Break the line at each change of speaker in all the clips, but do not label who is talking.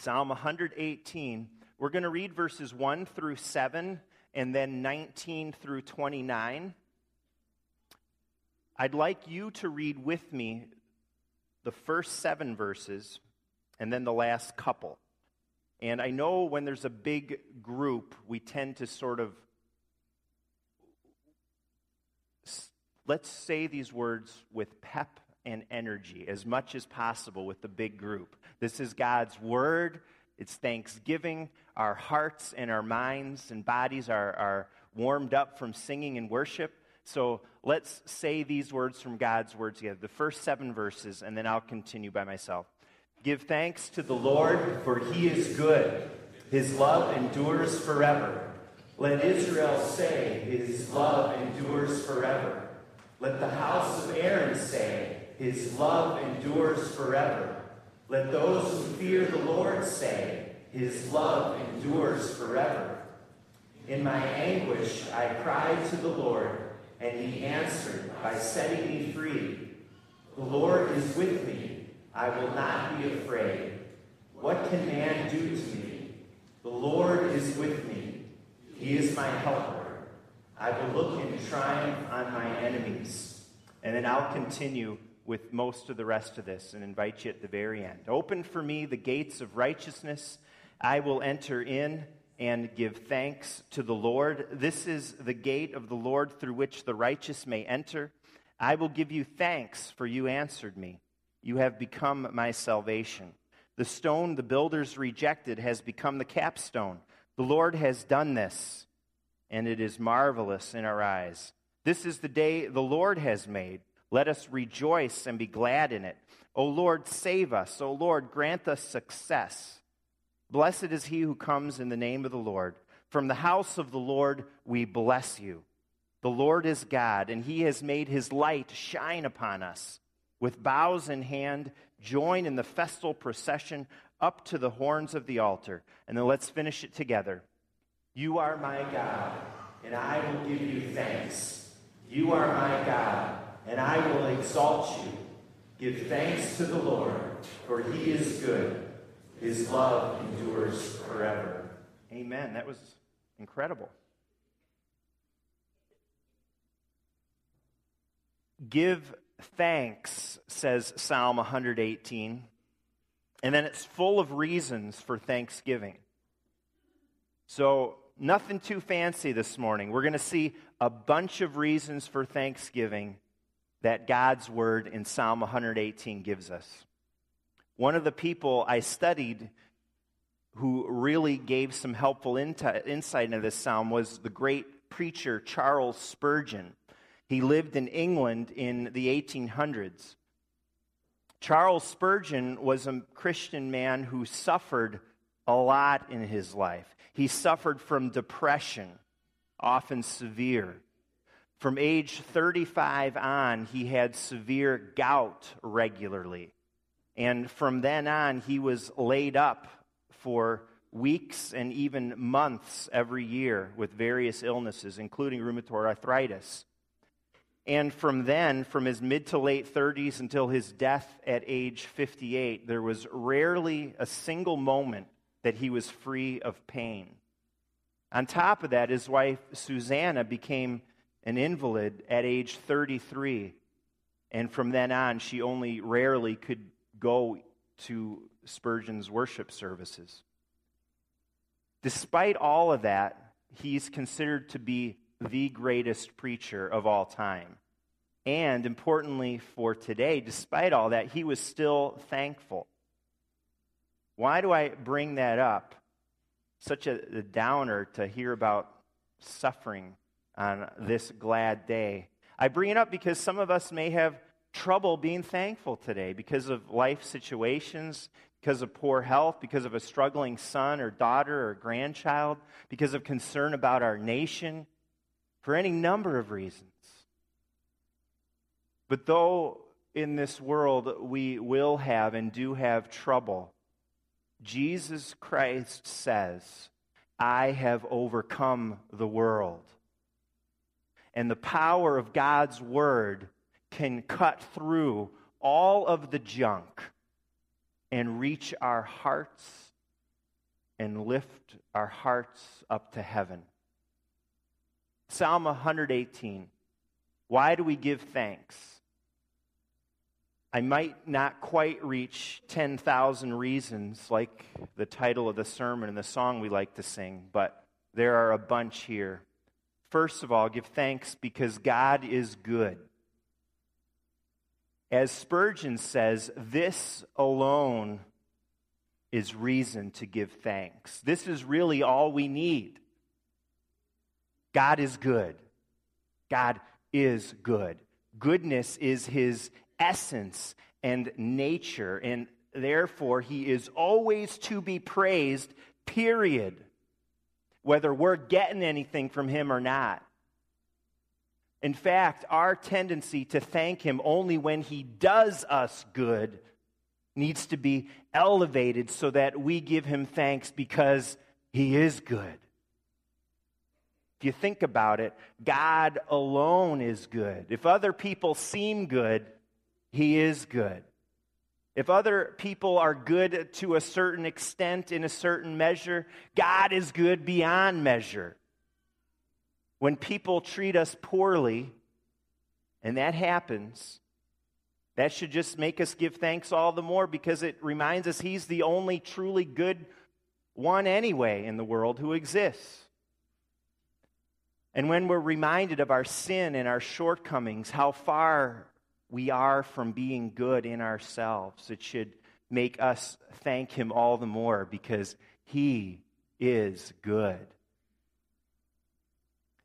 Psalm 118. We're going to read verses 1 through 7 and then 19 through 29. I'd like you to read with me the first seven verses and then the last couple. And I know when there's a big group, we tend to sort of let's say these words with pep and energy as much as possible with the big group. This is God's word. It's thanksgiving. Our hearts and our minds and bodies are, are warmed up from singing and worship. So let's say these words from God's word together, the first seven verses, and then I'll continue by myself. Give thanks to the Lord, for he is good. His love endures forever. Let Israel say, His love endures forever. Let the house of Aaron say, His love endures forever. Let those who fear the Lord say, His love endures forever. In my anguish I cried to the Lord, and He answered by setting me free. The Lord is with me I will not be afraid. What can man do to me? The Lord is with me. He is my helper. I will look in triumph on my enemies. And then I'll continue with most of the rest of this and invite you at the very end. Open for me the gates of righteousness. I will enter in and give thanks to the Lord. This is the gate of the Lord through which the righteous may enter. I will give you thanks, for you answered me. You have become my salvation. The stone the builders rejected has become the capstone. The Lord has done this, and it is marvelous in our eyes. This is the day the Lord has made. Let us rejoice and be glad in it. O Lord, save us. O Lord, grant us success. Blessed is he who comes in the name of the Lord. From the house of the Lord we bless you. The Lord is God, and he has made his light shine upon us with boughs in hand, join in the festal procession up to the horns of the altar. And then let's finish it together. You are my God, and I will give you thanks. You are my God, and I will exalt you. Give thanks to the Lord, for he is good. His love endures forever. Amen. That was incredible. Give thanks, says Psalm 118. And then it's full of reasons for thanksgiving. So, nothing too fancy this morning. We're going to see a bunch of reasons for thanksgiving that God's word in Psalm 118 gives us. One of the people I studied who really gave some helpful insight into this psalm was the great preacher Charles Spurgeon. He lived in England in the 1800s. Charles Spurgeon was a Christian man who suffered a lot in his life. He suffered from depression, often severe. From age 35 on, he had severe gout regularly. And from then on, he was laid up for weeks and even months every year with various illnesses, including rheumatoid arthritis. And from then, from his mid to late 30s until his death at age 58, there was rarely a single moment that he was free of pain. On top of that, his wife Susanna became an invalid at age 33. And from then on, she only rarely could go to Spurgeon's worship services. Despite all of that, he's considered to be the greatest preacher of all time. And importantly for today, despite all that, he was still thankful. Why do I bring that up? Such a, a downer to hear about suffering on this glad day. I bring it up because some of us may have trouble being thankful today because of life situations, because of poor health, because of a struggling son or daughter or grandchild, because of concern about our nation, for any number of reasons. But though in this world we will have and do have trouble, Jesus Christ says, I have overcome the world. And the power of God's word can cut through all of the junk and reach our hearts and lift our hearts up to heaven. Psalm 118. Why do we give thanks? I might not quite reach 10,000 reasons like the title of the sermon and the song we like to sing, but there are a bunch here. First of all, give thanks because God is good. As Spurgeon says, this alone is reason to give thanks. This is really all we need. God is good. God is good. Goodness is his essence and nature, and therefore he is always to be praised, period. Whether we're getting anything from him or not. In fact, our tendency to thank Him only when He does us good needs to be elevated so that we give Him thanks because He is good. If you think about it, God alone is good. If other people seem good, He is good. If other people are good to a certain extent, in a certain measure, God is good beyond measure. When people treat us poorly, and that happens, that should just make us give thanks all the more because it reminds us He's the only truly good one, anyway, in the world who exists. And when we're reminded of our sin and our shortcomings, how far we are from being good in ourselves, it should make us thank Him all the more because He is good.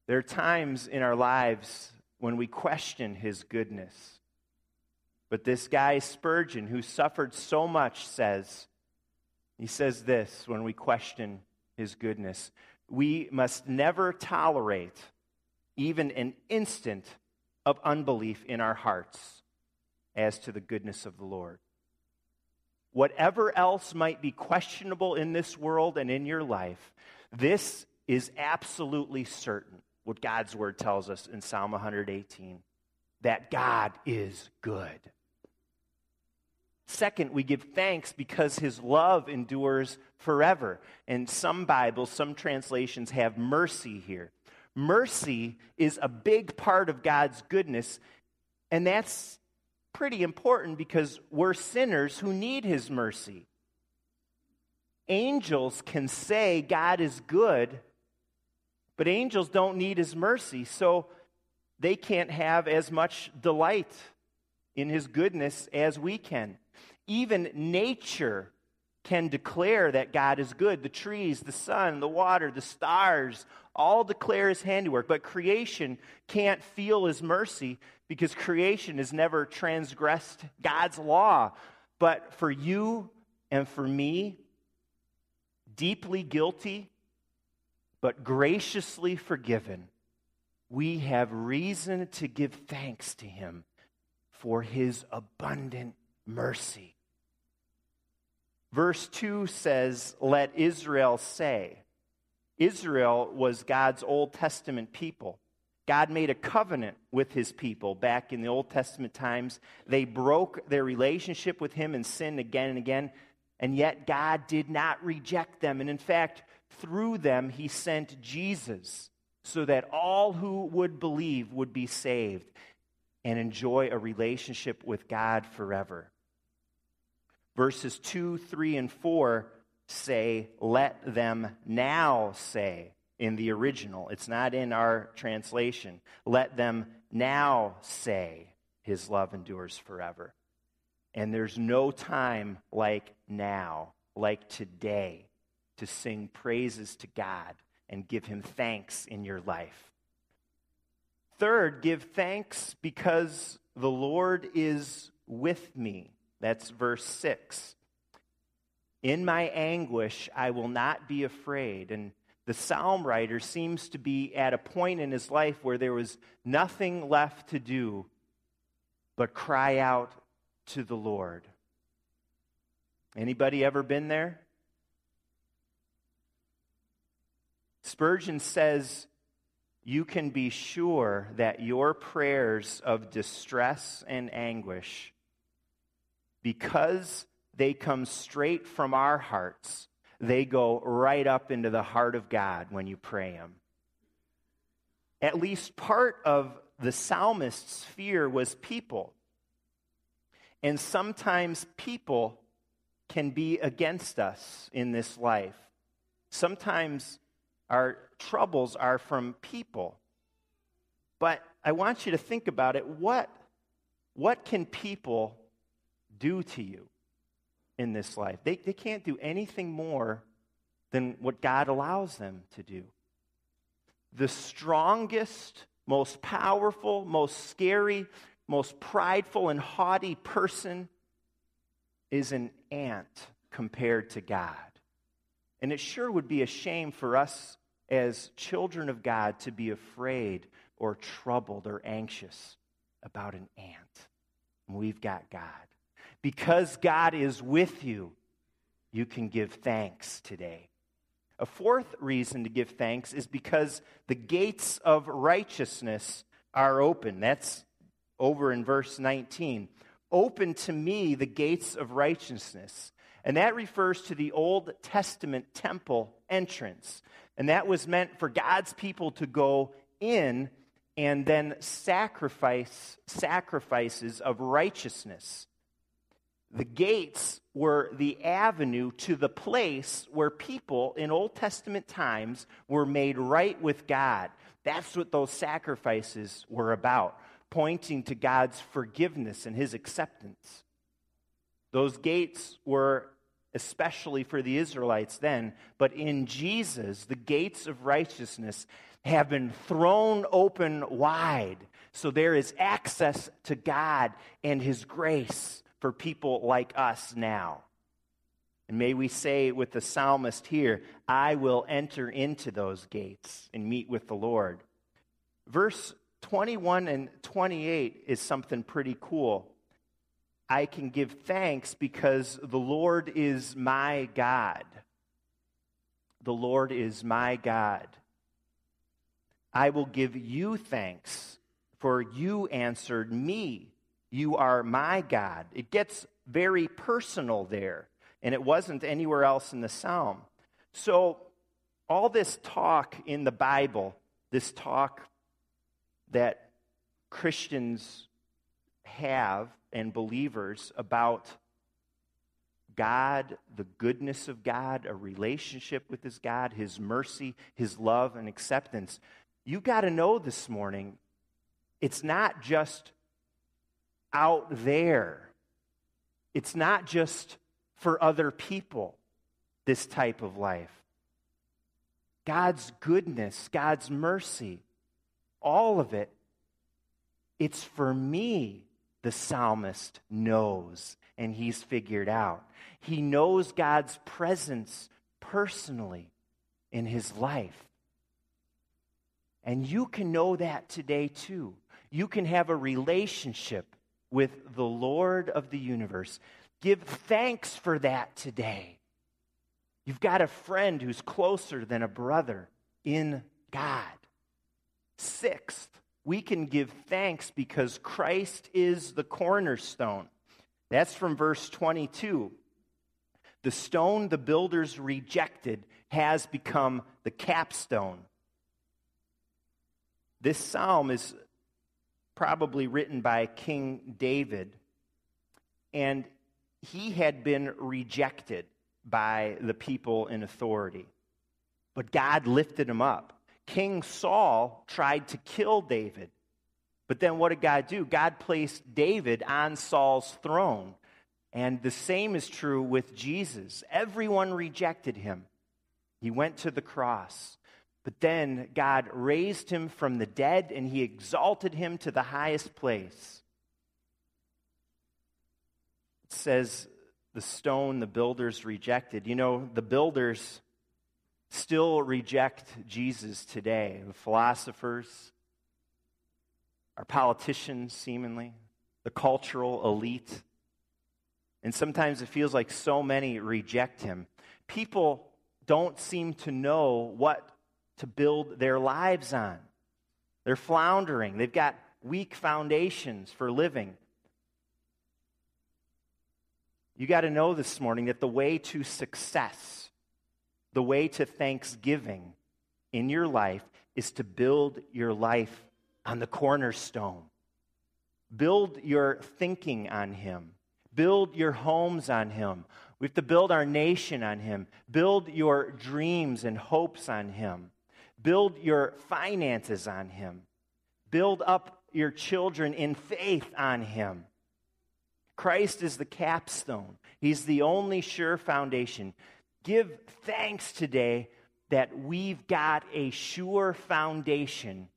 There are times in our lives when we question his goodness. But this guy, Spurgeon, who suffered so much, says, he says this when we question his goodness we must never tolerate even an instant of unbelief in our hearts as to the goodness of the Lord. Whatever else might be questionable in this world and in your life, this is absolutely certain what God's word tells us in Psalm 118 that God is good. Second, we give thanks because his love endures forever. And some Bibles, some translations have mercy here. Mercy is a big part of God's goodness, and that's pretty important because we're sinners who need his mercy. Angels can say God is good but angels don't need his mercy, so they can't have as much delight in his goodness as we can. Even nature can declare that God is good. The trees, the sun, the water, the stars all declare his handiwork. But creation can't feel his mercy because creation has never transgressed God's law. But for you and for me, deeply guilty, but graciously forgiven, we have reason to give thanks to him for his abundant mercy. Verse 2 says, Let Israel say. Israel was God's Old Testament people. God made a covenant with his people back in the Old Testament times. They broke their relationship with him and sinned again and again, and yet God did not reject them. And in fact, through them, he sent Jesus so that all who would believe would be saved and enjoy a relationship with God forever. Verses 2, 3, and 4 say, Let them now say in the original. It's not in our translation. Let them now say, His love endures forever. And there's no time like now, like today, to sing praises to God and give Him thanks in your life. Third, give thanks because the Lord is with me. That's verse 6. In my anguish, I will not be afraid. And the psalm writer seems to be at a point in his life where there was nothing left to do but cry out to the Lord. Anybody ever been there? Spurgeon says, You can be sure that your prayers of distress and anguish, because they come straight from our hearts, they go right up into the heart of God when you pray them. At least part of the psalmist's fear was people. And sometimes people can be against us in this life. Sometimes our troubles are from people. But I want you to think about it. What, what can people do to you in this life? They, they can't do anything more than what God allows them to do. The strongest, most powerful, most scary, most prideful and haughty person is an ant compared to God. And it sure would be a shame for us as children of God to be afraid or troubled or anxious about an ant. we've got God. Because God is with you, you can give thanks today. A fourth reason to give thanks is because the gates of righteousness are open. That's over in verse 19. Open to me the gates of righteousness. And that refers to the Old Testament temple entrance. And that was meant for God's people to go in and then sacrifice sacrifices of righteousness. The gates were the avenue to the place where people in Old Testament times were made right with God. That's what those sacrifices were about, pointing to God's forgiveness and his acceptance. Those gates were especially for the Israelites then, but in Jesus, the gates of righteousness have been thrown open wide. So there is access to God and his grace for people like us now. And may we say with the psalmist here, I will enter into those gates and meet with the Lord. Verse 21 and 28 is something pretty cool. I can give thanks because the Lord is my God. The Lord is my God. I will give you thanks, for you answered me. You are my God. It gets very personal there, and it wasn't anywhere else in the psalm. So, all this talk in the Bible, this talk that Christians have and believers about God, the goodness of God, a relationship with His God, His mercy, His love, and acceptance. You got to know this morning, it's not just out there. It's not just for other people, this type of life. God's goodness, God's mercy, all of it, it's for me, the psalmist knows and he's figured out. He knows God's presence personally in his life. And you can know that today too. You can have a relationship with the Lord of the universe. Give thanks for that today. You've got a friend who's closer than a brother in God. Sixth, we can give thanks because Christ is the cornerstone. That's from verse 22. The stone the builders rejected has become the capstone. This psalm is probably written by King David, and he had been rejected by the people in authority. But God lifted him up. King Saul tried to kill David. But then what did God do? God placed David on Saul's throne. And the same is true with Jesus. Everyone rejected him. He went to the cross. But then God raised him from the dead and he exalted him to the highest place. It says the stone the builders rejected. You know, the builders still reject Jesus today. The philosophers, our politicians, seemingly, the cultural elite. And sometimes it feels like so many reject him. People don't seem to know what to build their lives on. They're floundering, they've got weak foundations for living. You got to know this morning that the way to success the way to thanksgiving in your life is to build your life on the cornerstone. Build your thinking on Him. Build your homes on Him. We have to build our nation on Him. Build your dreams and hopes on Him. Build your finances on Him. Build up your children in faith on Him. Christ is the capstone, He's the only sure foundation. Give thanks today that we've got a sure foundation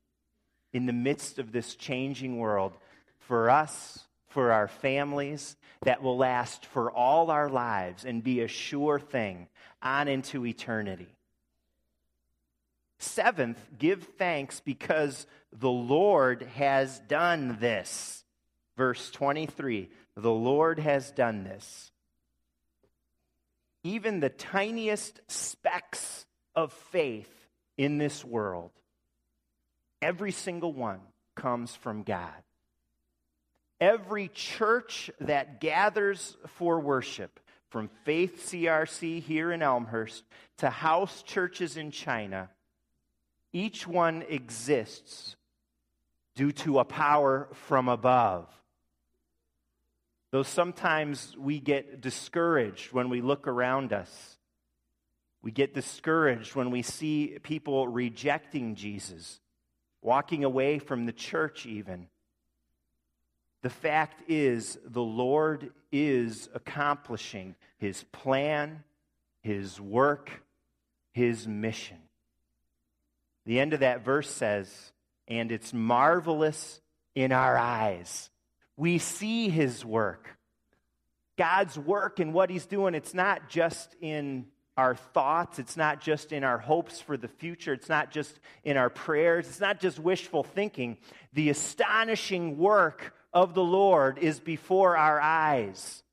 in the midst of this changing world for us, for our families, that will last for all our lives and be a sure thing on into eternity. Seventh, give thanks because the Lord has done this. Verse 23 The Lord has done this. Even the tiniest specks of faith in this world, every single one comes from God. Every church that gathers for worship, from Faith CRC here in Elmhurst to house churches in China, each one exists due to a power from above. Though sometimes we get discouraged when we look around us. We get discouraged when we see people rejecting Jesus, walking away from the church, even. The fact is, the Lord is accomplishing his plan, his work, his mission. The end of that verse says, and it's marvelous in our eyes. We see his work. God's work and what he's doing, it's not just in our thoughts, it's not just in our hopes for the future, it's not just in our prayers, it's not just wishful thinking. The astonishing work of the Lord is before our eyes.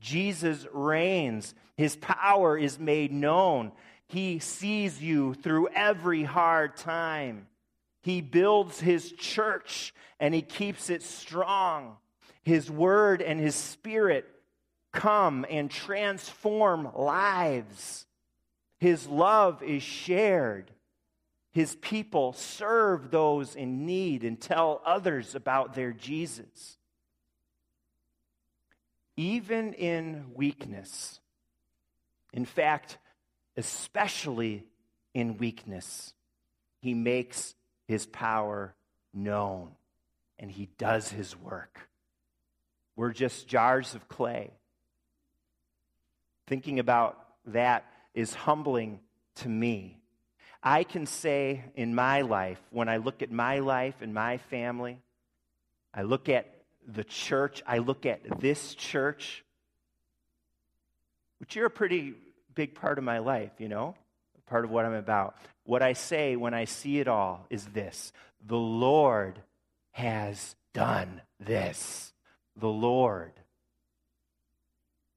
Jesus reigns, his power is made known. He sees you through every hard time. He builds his church and he keeps it strong. His word and his spirit come and transform lives. His love is shared. His people serve those in need and tell others about their Jesus. Even in weakness, in fact, especially in weakness, he makes his power known and he does his work. We're just jars of clay. Thinking about that is humbling to me. I can say in my life, when I look at my life and my family, I look at the church, I look at this church, which you're a pretty big part of my life, you know, part of what I'm about. What I say when I see it all is this the Lord has done this. The Lord.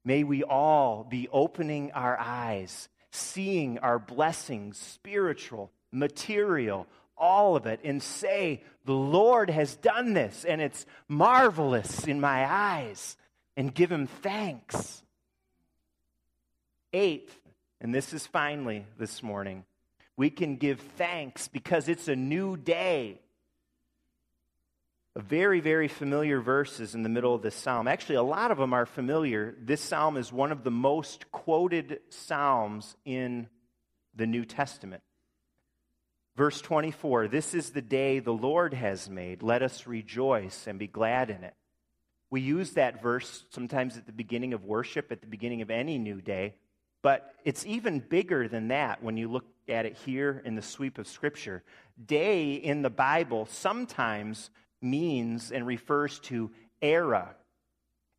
May we all be opening our eyes, seeing our blessings, spiritual, material, all of it, and say, The Lord has done this, and it's marvelous in my eyes, and give Him thanks. Eighth, and this is finally this morning, we can give thanks because it's a new day. A very, very familiar verses in the middle of this psalm. Actually, a lot of them are familiar. This psalm is one of the most quoted psalms in the New Testament. Verse 24 This is the day the Lord has made. Let us rejoice and be glad in it. We use that verse sometimes at the beginning of worship, at the beginning of any new day, but it's even bigger than that when you look at it here in the sweep of Scripture. Day in the Bible sometimes means and refers to era.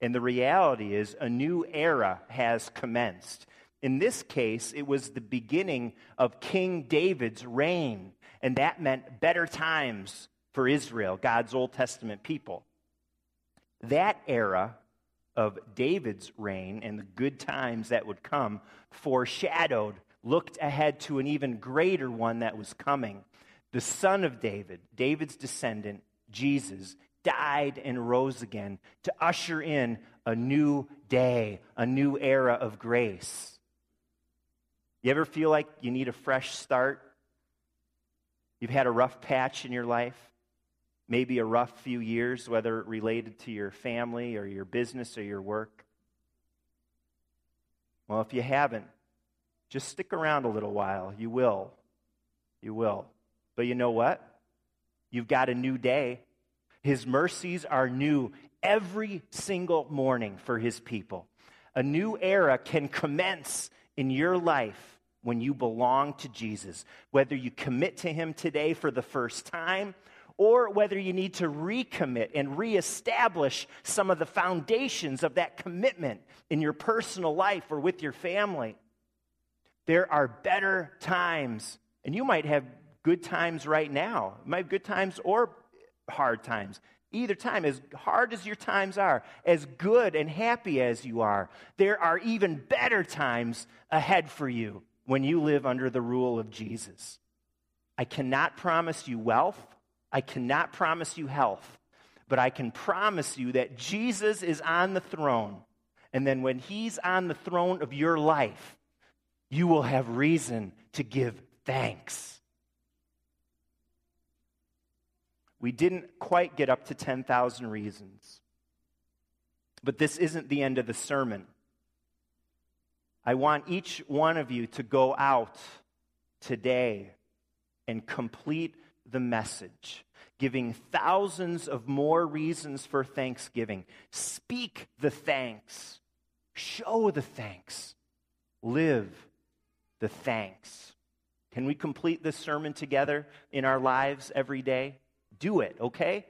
And the reality is, a new era has commenced. In this case, it was the beginning of King David's reign, and that meant better times for Israel, God's Old Testament people. That era of David's reign and the good times that would come foreshadowed, looked ahead to an even greater one that was coming. The son of David, David's descendant, Jesus, died and rose again to usher in a new day, a new era of grace. You ever feel like you need a fresh start? You've had a rough patch in your life, maybe a rough few years, whether related to your family or your business or your work. Well, if you haven't, just stick around a little while. You will. You will. But you know what? You've got a new day. His mercies are new every single morning for his people. A new era can commence in your life when you belong to Jesus. Whether you commit to him today for the first time or whether you need to recommit and reestablish some of the foundations of that commitment in your personal life or with your family. There are better times, and you might have good times right now. You might have good times or hard times. Either time, as hard as your times are, as good and happy as you are, there are even better times ahead for you when you live under the rule of Jesus. I cannot promise you wealth. I cannot promise you health. But I can promise you that Jesus is on the throne. And then when he's on the throne of your life, you will have reason to give thanks. We didn't quite get up to 10,000 reasons. But this isn't the end of the sermon. I want each one of you to go out today and complete the message, giving thousands of more reasons for thanksgiving. Speak the thanks, show the thanks, live the thanks. Can we complete this sermon together in our lives every day? do it, okay?